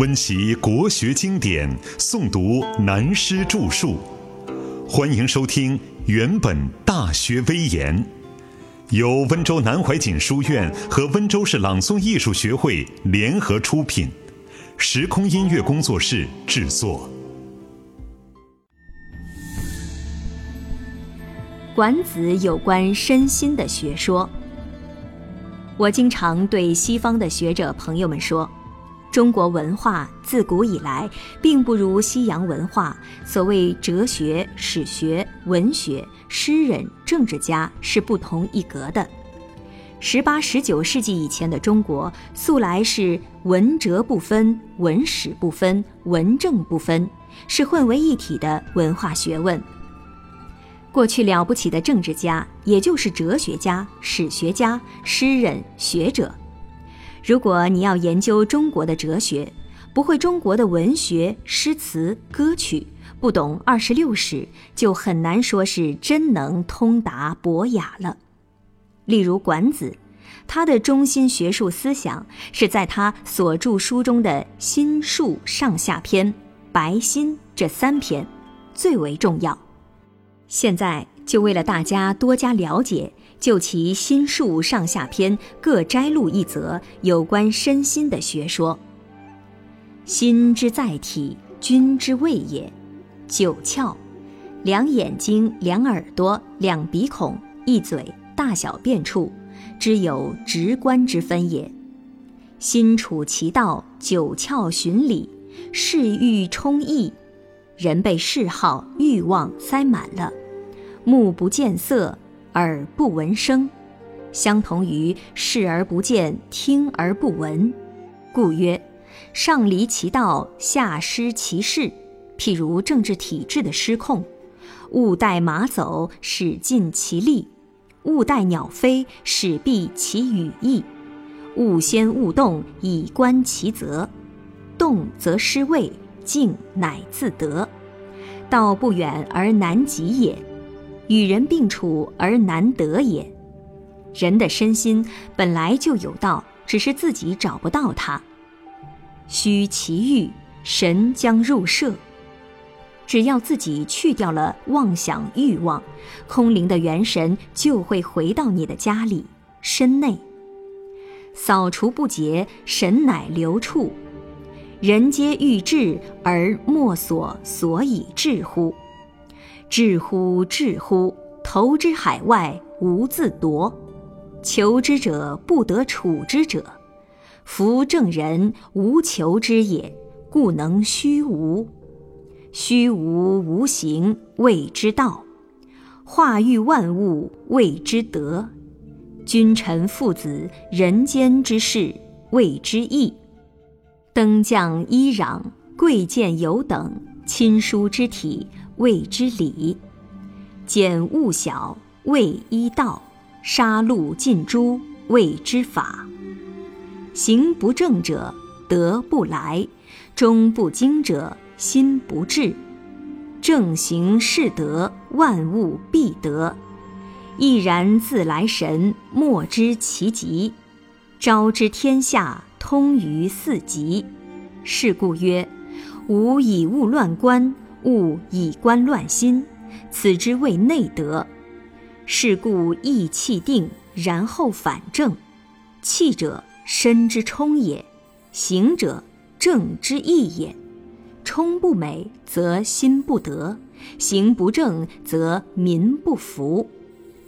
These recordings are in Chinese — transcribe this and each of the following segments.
温习国学经典，诵读南师著述。欢迎收听《原本大学威严》，由温州南怀瑾书院和温州市朗诵艺术学会联合出品，时空音乐工作室制作。管子有关身心的学说，我经常对西方的学者朋友们说。中国文化自古以来并不如西洋文化。所谓哲学、史学、文学、诗人、政治家是不同一格的。十八、十九世纪以前的中国，素来是文哲不分、文史不分、文政不分，是混为一体的文化学问。过去了不起的政治家，也就是哲学家、史学家、诗人、学者。如果你要研究中国的哲学，不会中国的文学、诗词、歌曲，不懂二十六史，就很难说是真能通达博雅了。例如管子，他的中心学术思想是在他所著书中的心术上下篇、白心这三篇最为重要。现在就为了大家多加了解。就其心术上下篇各摘录一则有关身心的学说。心之在体，君之谓也。九窍，两眼睛、两耳朵、两鼻孔、一嘴、大小便处，之有直观之分也。心处其道，九窍循理，视欲充溢，人被嗜好、欲望塞满了，目不见色。耳不闻声，相同于视而不见，听而不闻，故曰：上离其道，下失其事。譬如政治体制的失控，勿待马走，使尽其力；勿待鸟飞，使毕其羽翼；勿先勿动，以观其则。动则失位，静乃自得。道不远而难及也。与人并处而难得也。人的身心本来就有道，只是自己找不到它。须其欲，神将入舍。只要自己去掉了妄想欲望，空灵的元神就会回到你的家里身内。扫除不洁，神乃流处。人皆欲治，而莫所所以治乎？至乎至乎，投之海外，无自夺。求之者不得处之者，夫正人无求之也，故能虚无。虚无无形，谓之道；化育万物，谓之德。君臣父子，人间之事，谓之义。登降揖攘，贵贱有等，亲疏之体。谓之礼，简物小谓一道，杀戮尽诛谓之法。行不正者德不来，忠不精者心不至。正行是德，万物必得。毅然自来神，莫知其极。昭之天下，通于四极。是故曰：吾以物乱观。勿以观乱心，此之谓内德。是故意气定，然后反正。气者，身之冲也；行者，正之意也。冲不美，则心不得；行不正，则民不服。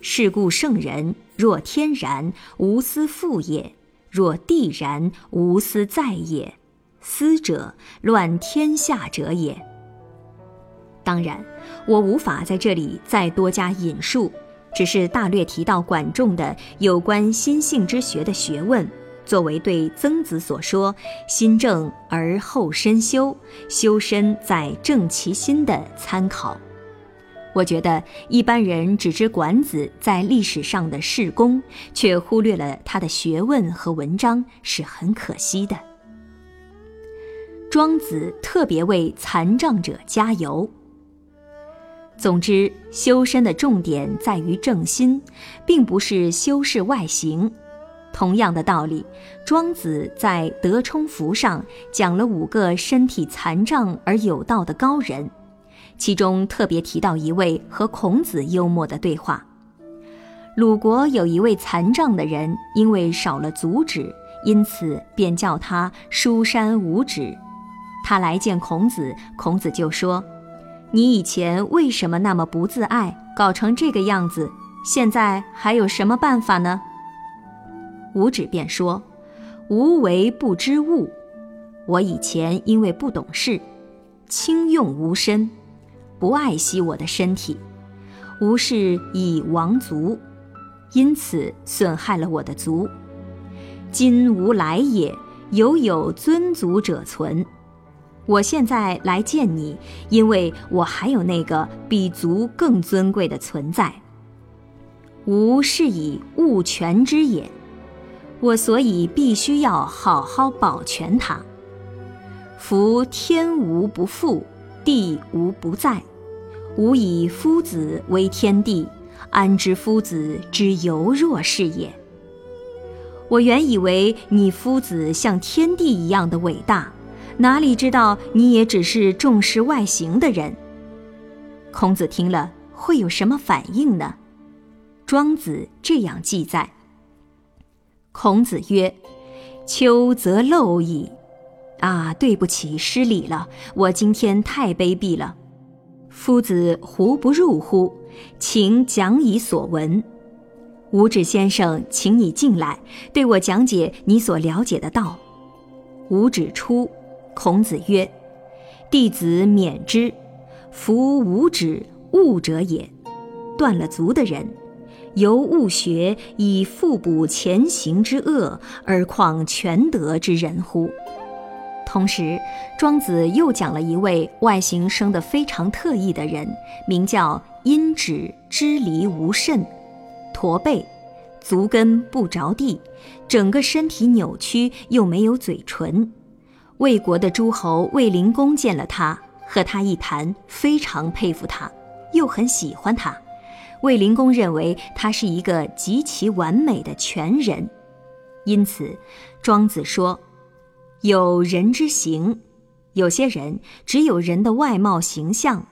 是故圣人若天然，无私复也；若地然，无私在也。思者，乱天下者也。当然，我无法在这里再多加引述，只是大略提到管仲的有关心性之学的学问，作为对曾子所说“心正而后身修，修身在正其心”的参考。我觉得一般人只知管子在历史上的事功，却忽略了他的学问和文章，是很可惜的。庄子特别为残障者加油。总之，修身的重点在于正心，并不是修饰外形。同样的道理，庄子在德充符上讲了五个身体残障而有道的高人，其中特别提到一位和孔子幽默的对话。鲁国有一位残障的人，因为少了足趾，因此便叫他书山无指。他来见孔子，孔子就说：“你以前为什么那么不自爱，搞成这个样子？现在还有什么办法呢？”五指便说：“无为不知物，我以前因为不懂事，轻用无身，不爱惜我的身体，无事以亡足，因此损害了我的足。今无来也，犹有尊足者存。我现在来见你，因为我还有那个比足更尊贵的存在。吾是以物全之也。”我所以必须要好好保全它。夫天无不复，地无不在。吾以夫子为天地，安知夫子之犹弱是也？我原以为你夫子像天地一样的伟大，哪里知道你也只是重视外形的人。孔子听了会有什么反应呢？庄子这样记载。孔子曰：“秋则陋矣。啊，对不起，失礼了。我今天太卑鄙了。夫子胡不入乎？请讲以所闻。五指先生，请你进来，对我讲解你所了解的道。”五指出，孔子曰：“弟子免之。夫无止，物者也，断了足的人。”由物学以复补前行之恶，而况全德之人乎？同时，庄子又讲了一位外形生得非常特异的人，名叫阴指支离无肾，驼背，足跟不着地，整个身体扭曲，又没有嘴唇。魏国的诸侯卫灵公见了他，和他一谈，非常佩服他，又很喜欢他。卫灵公认为他是一个极其完美的全人，因此，庄子说：“有人之形，有些人只有人的外貌形象，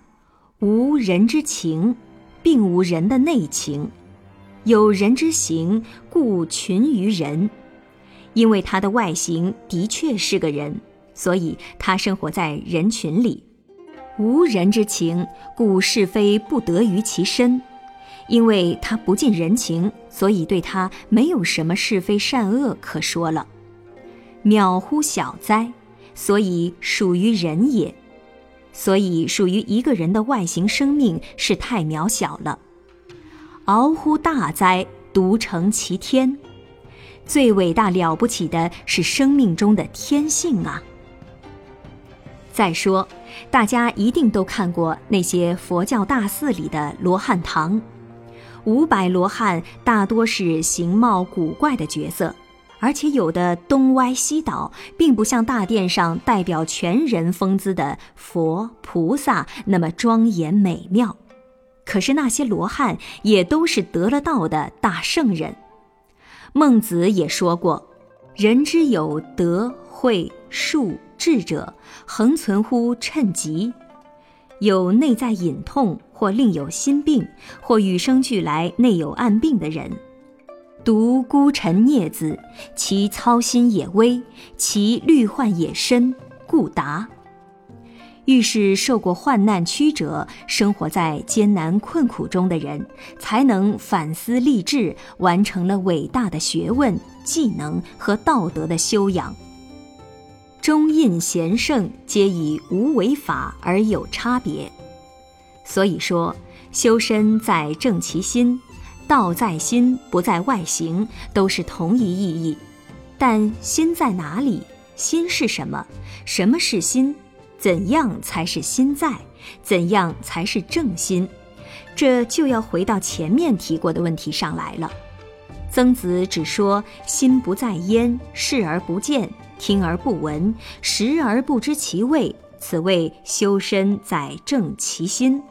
无人之情，并无人的内情。有人之形，故群于人。因为他的外形的确是个人，所以他生活在人群里。无人之情，故是非不得于其身。”因为他不近人情，所以对他没有什么是非善恶可说了。渺乎小哉，所以属于人也。所以属于一个人的外形生命是太渺小了。敖乎大哉，独成其天。最伟大了不起的是生命中的天性啊！再说，大家一定都看过那些佛教大寺里的罗汉堂。五百罗汉大多是形貌古怪的角色，而且有的东歪西倒，并不像大殿上代表全人风姿的佛菩萨那么庄严美妙。可是那些罗汉也都是得了道的大圣人。孟子也说过：“人之有德、慧、术、智者，恒存乎称极。”有内在隐痛，或另有心病，或与生俱来内有暗病的人，独孤臣孽子，其操心也微，其虑患也深，故达。遇是受过患难曲折，生活在艰难困苦中的人，才能反思立志，完成了伟大的学问、技能和道德的修养。中印贤圣皆以无为法而有差别，所以说修身在正其心，道在心不在外形，都是同一意义。但心在哪里？心是什么？什么是心？怎样才是心在？怎样才是正心？这就要回到前面提过的问题上来了。曾子只说心不在焉，视而不见。听而不闻，食而不知其味，此谓修身在正其心。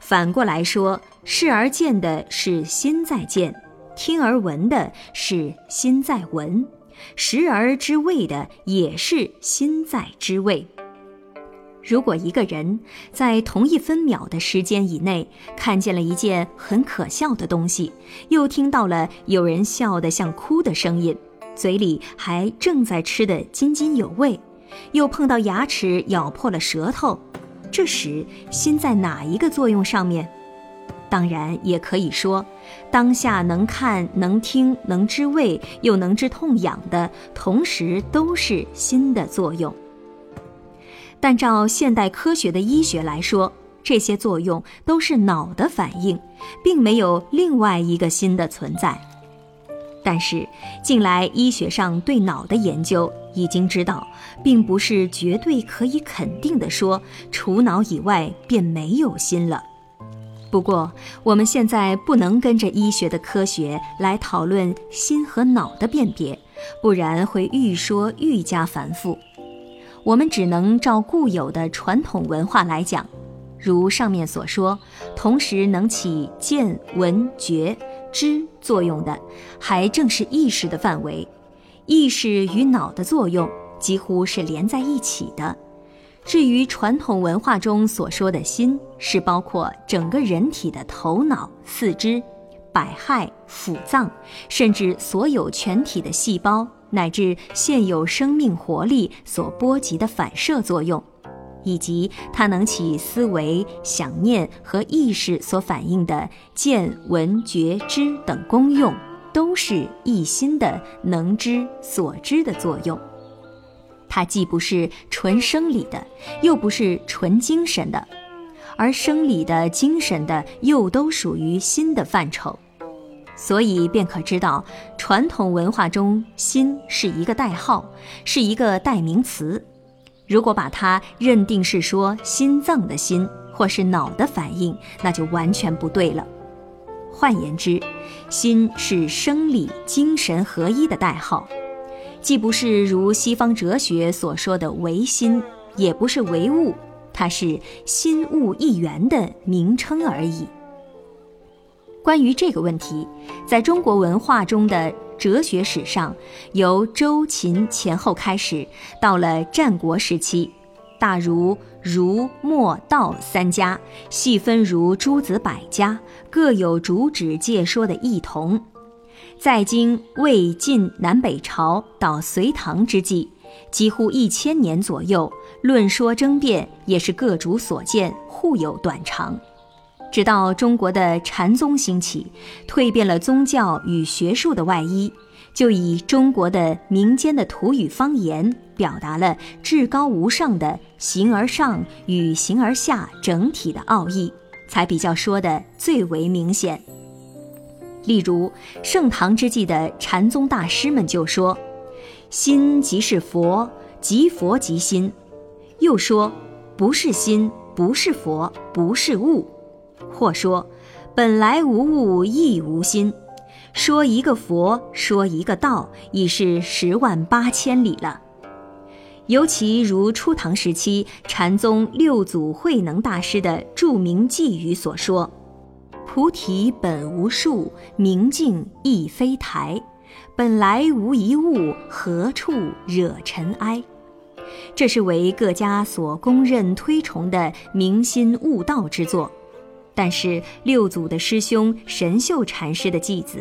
反过来说，视而见的是心在见，听而闻的是心在闻，食而知味的也是心在知味。如果一个人在同一分秒的时间以内看见了一件很可笑的东西，又听到了有人笑得像哭的声音，嘴里还正在吃得津津有味，又碰到牙齿咬破了舌头，这时心在哪一个作用上面？当然也可以说，当下能看、能听、能知味，又能治痛痒的，同时都是心的作用。但照现代科学的医学来说，这些作用都是脑的反应，并没有另外一个心的存在。但是近来医学上对脑的研究已经知道，并不是绝对可以肯定的说，除脑以外便没有心了。不过我们现在不能跟着医学的科学来讨论心和脑的辨别，不然会愈说愈加繁复。我们只能照固有的传统文化来讲，如上面所说，同时能起见闻觉知作用的，还正是意识的范围。意识与脑的作用几乎是连在一起的。至于传统文化中所说的心，是包括整个人体的头脑、四肢、百骸、腑脏，甚至所有全体的细胞。乃至现有生命活力所波及的反射作用，以及它能起思维、想念和意识所反映的见闻觉知等功用，都是一心的能知所知的作用。它既不是纯生理的，又不是纯精神的，而生理的、精神的又都属于心的范畴。所以便可知道，传统文化中“心”是一个代号，是一个代名词。如果把它认定是说心脏的心，或是脑的反应，那就完全不对了。换言之，心是生理精神合一的代号，既不是如西方哲学所说的唯心，也不是唯物，它是心物一元的名称而已。关于这个问题，在中国文化中的哲学史上，由周秦前后开始，到了战国时期，大儒、儒、墨、道三家，细分如诸子百家，各有主旨借说的异同。在经魏晋南北朝到隋唐之际，几乎一千年左右，论说争辩也是各主所见，互有短长。直到中国的禅宗兴起，蜕变了宗教与学术的外衣，就以中国的民间的土语方言，表达了至高无上的形而上与形而下整体的奥义，才比较说的最为明显。例如盛唐之际的禅宗大师们就说：“心即是佛，即佛即心。”又说：“不是心，不是佛，不是物。”或说，本来无物，亦无心。说一个佛，说一个道，已是十万八千里了。尤其如初唐时期禅宗六祖慧能大师的著名寄语所说：“菩提本无树，明镜亦非台。本来无一物，何处惹尘埃？”这是为各家所公认推崇的明心悟道之作。但是六祖的师兄神秀禅师的偈子：“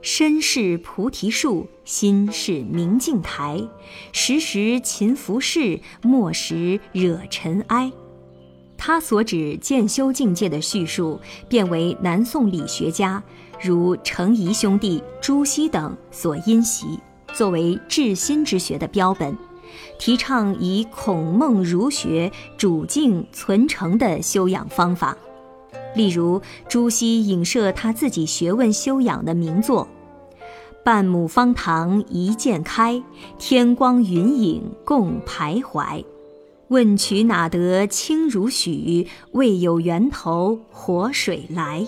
身是菩提树，心是明镜台，时时勤拂拭，莫使惹尘埃。”他所指渐修境界的叙述，便为南宋理学家如程颐兄弟、朱熹等所因袭，作为至心之学的标本，提倡以孔孟儒学主静存诚的修养方法。例如，朱熹影射他自己学问修养的名作：“半亩方塘一鉴开，天光云影共徘徊。问渠哪得清如许？为有源头活水来。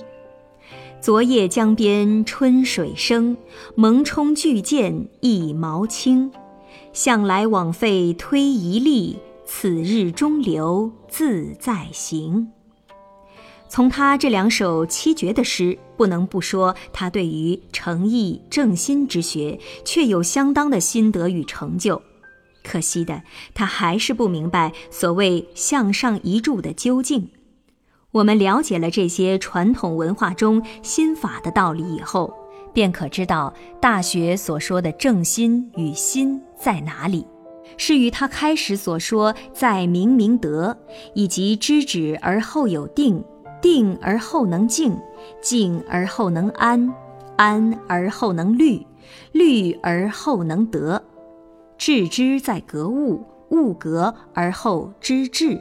昨夜江边春水生，蒙冲巨舰一毛轻。向来枉费推移力，此日中流自在行。”从他这两首七绝的诗，不能不说他对于诚意正心之学，却有相当的心得与成就。可惜的，他还是不明白所谓向上一柱的究竟。我们了解了这些传统文化中心法的道理以后，便可知道《大学》所说的正心与心在哪里。是与他开始所说“在明明德”，以及“知止而后有定，定而后能静，静而后能安，安而后能虑，虑而后能得”，致知在格物，物格而后知至，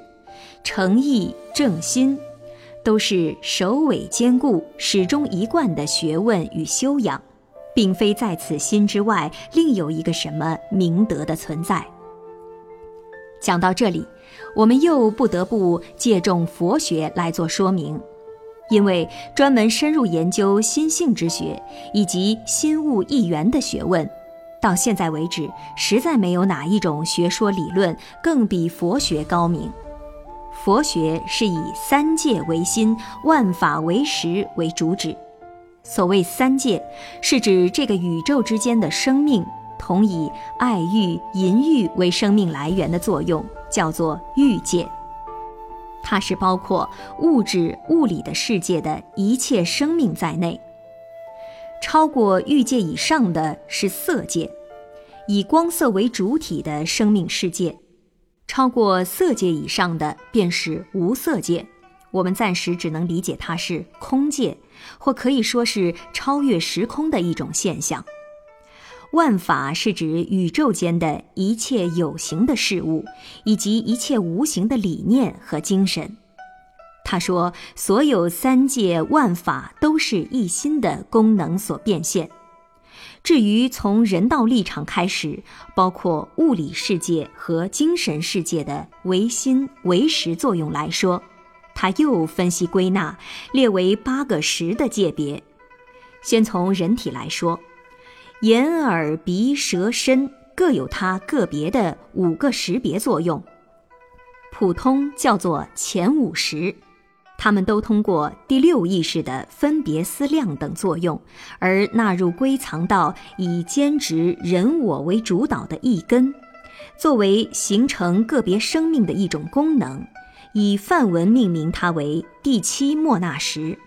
诚意正心，都是首尾兼顾、始终一贯的学问与修养，并非在此心之外另有一个什么明德的存在。讲到这里，我们又不得不借重佛学来做说明，因为专门深入研究心性之学以及心物一元的学问，到现在为止，实在没有哪一种学说理论更比佛学高明。佛学是以三界为心、万法为实为主旨。所谓三界，是指这个宇宙之间的生命。同以爱欲、淫欲为生命来源的作用，叫做欲界。它是包括物质、物理的世界的一切生命在内。超过欲界以上的是色界，以光色为主体的生命世界；超过色界以上的便是无色界。我们暂时只能理解它是空界，或可以说是超越时空的一种现象。万法是指宇宙间的一切有形的事物，以及一切无形的理念和精神。他说，所有三界万法都是一心的功能所变现。至于从人道立场开始，包括物理世界和精神世界的唯心唯识作用来说，他又分析归纳，列为八个识的界别。先从人体来说。眼、耳、鼻、舌、身各有它个别的五个识别作用，普通叫做前五识，它们都通过第六意识的分别思量等作用，而纳入归藏到以兼职人我为主导的一根，作为形成个别生命的一种功能，以梵文命名它为第七莫那识。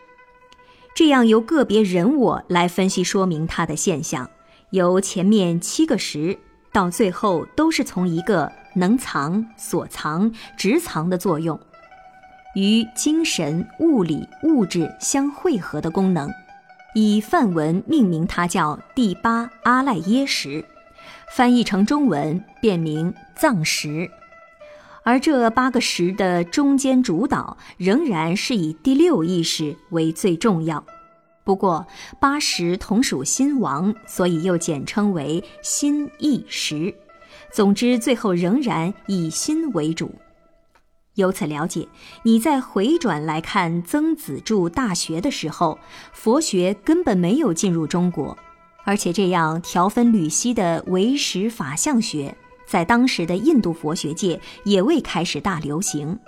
这样由个别人我来分析说明它的现象。由前面七个识到最后都是从一个能藏、所藏、直藏的作用，与精神、物理、物质相汇合的功能，以梵文命名它叫第八阿赖耶识，翻译成中文便名藏识。而这八个识的中间主导仍然是以第六意识为最重要。不过，八识同属心王，所以又简称为心意识。总之，最后仍然以心为主。由此了解，你在回转来看曾子著《大学》的时候，佛学根本没有进入中国，而且这样条分缕析的唯识法相学，在当时的印度佛学界也未开始大流行。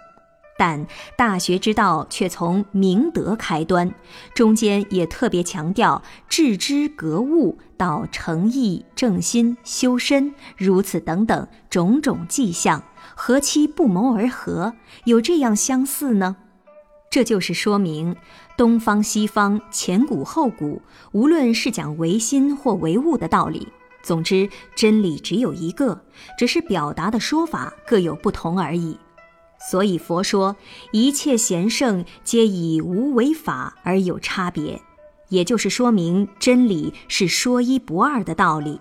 但大学之道却从明德开端，中间也特别强调致知格物到诚意正心修身，如此等等种种迹象，何其不谋而合，有这样相似呢？这就是说明东方西方前古后古，无论是讲唯心或唯物的道理，总之真理只有一个，只是表达的说法各有不同而已。所以佛说一切贤圣皆以无为法而有差别，也就是说明真理是说一不二的道理。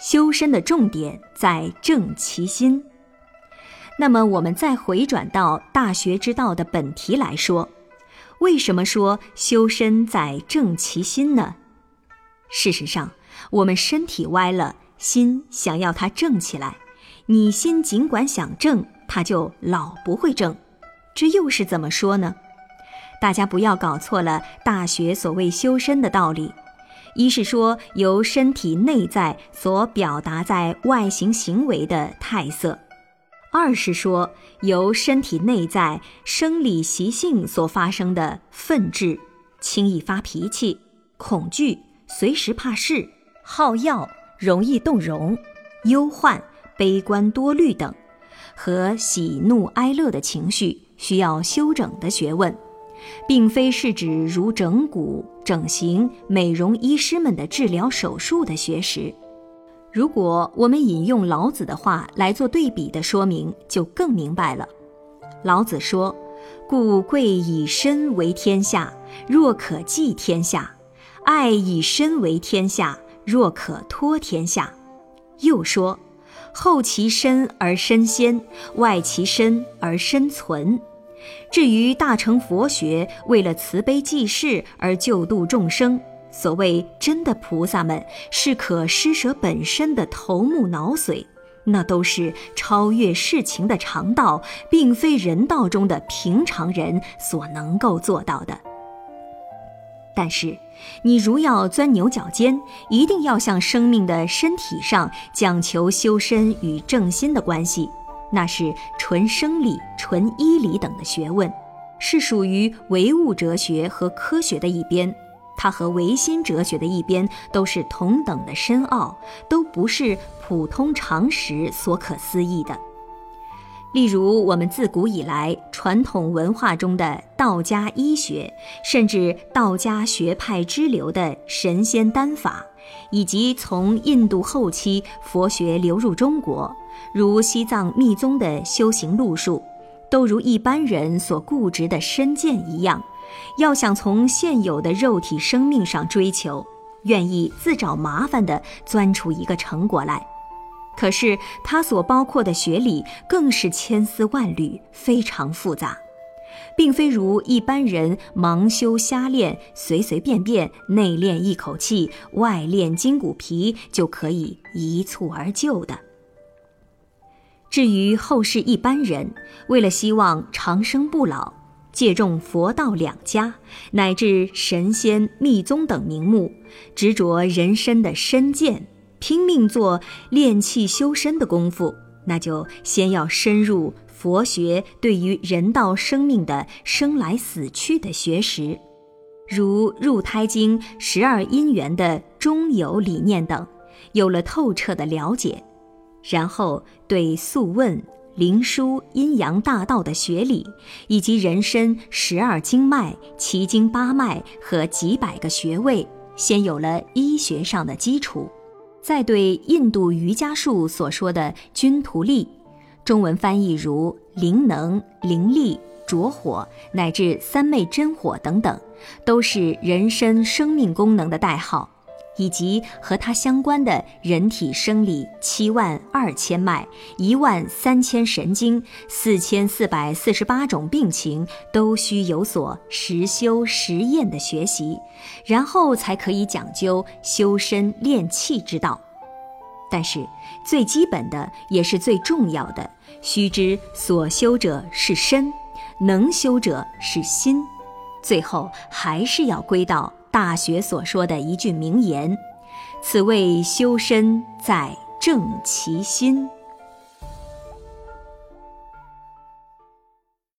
修身的重点在正其心。那么我们再回转到大学之道的本题来说，为什么说修身在正其心呢？事实上，我们身体歪了，心想要它正起来。你心尽管想正，它就老不会正，这又是怎么说呢？大家不要搞错了，《大学》所谓修身的道理，一是说由身体内在所表达在外形行为的态色，二是说由身体内在生理习性所发生的愤志、轻易发脾气、恐惧、随时怕事、好药、容易动容、忧患、悲观多虑等，和喜怒哀乐的情绪需要修整的学问，并非是指如整骨、整形、美容医师们的治疗手术的学识。如果我们引用老子的话来做对比的说明，就更明白了。老子说：“故贵以身为天下，若可寄天下；爱以身为天下，若可托天下。”又说：“后其身而身先，外其身而身存。”至于大乘佛学，为了慈悲济世而救度众生。所谓真的菩萨们是可施舍本身的头目脑髓，那都是超越世情的常道，并非人道中的平常人所能够做到的。但是，你如要钻牛角尖，一定要向生命的身体上讲求修身与正心的关系，那是纯生理、纯医理等的学问，是属于唯物哲学和科学的一边。它和唯心哲学的一边都是同等的深奥，都不是普通常识所可思议的。例如，我们自古以来传统文化中的道家医学，甚至道家学派支流的神仙丹法，以及从印度后期佛学流入中国，如西藏密宗的修行路数，都如一般人所固执的身见一样。要想从现有的肉体生命上追求，愿意自找麻烦地钻出一个成果来，可是它所包括的学理更是千丝万缕，非常复杂，并非如一般人盲修瞎练、随随便便内练一口气、外练筋骨皮就可以一蹴而就的。至于后世一般人，为了希望长生不老。借重佛道两家，乃至神仙、密宗等名目，执着人身的身见，拼命做练气修身的功夫，那就先要深入佛学对于人道生命的生来死去的学识，如入胎经十二因缘的中有理念等，有了透彻的了解，然后对素问。灵枢阴阳大道的学理，以及人身十二经脉、奇经八脉和几百个穴位，先有了医学上的基础，在对印度瑜伽术所说的均图力，中文翻译如灵能、灵力、着火乃至三昧真火等等，都是人身生命功能的代号。以及和它相关的人体生理七万二千脉、一万三千神经、四千四百四十八种病情，都需有所实修实验的学习，然后才可以讲究修身练气之道。但是最基本的也是最重要的，须知所修者是身，能修者是心，最后还是要归到。大学所说的一句名言：“此谓修身在正其心。”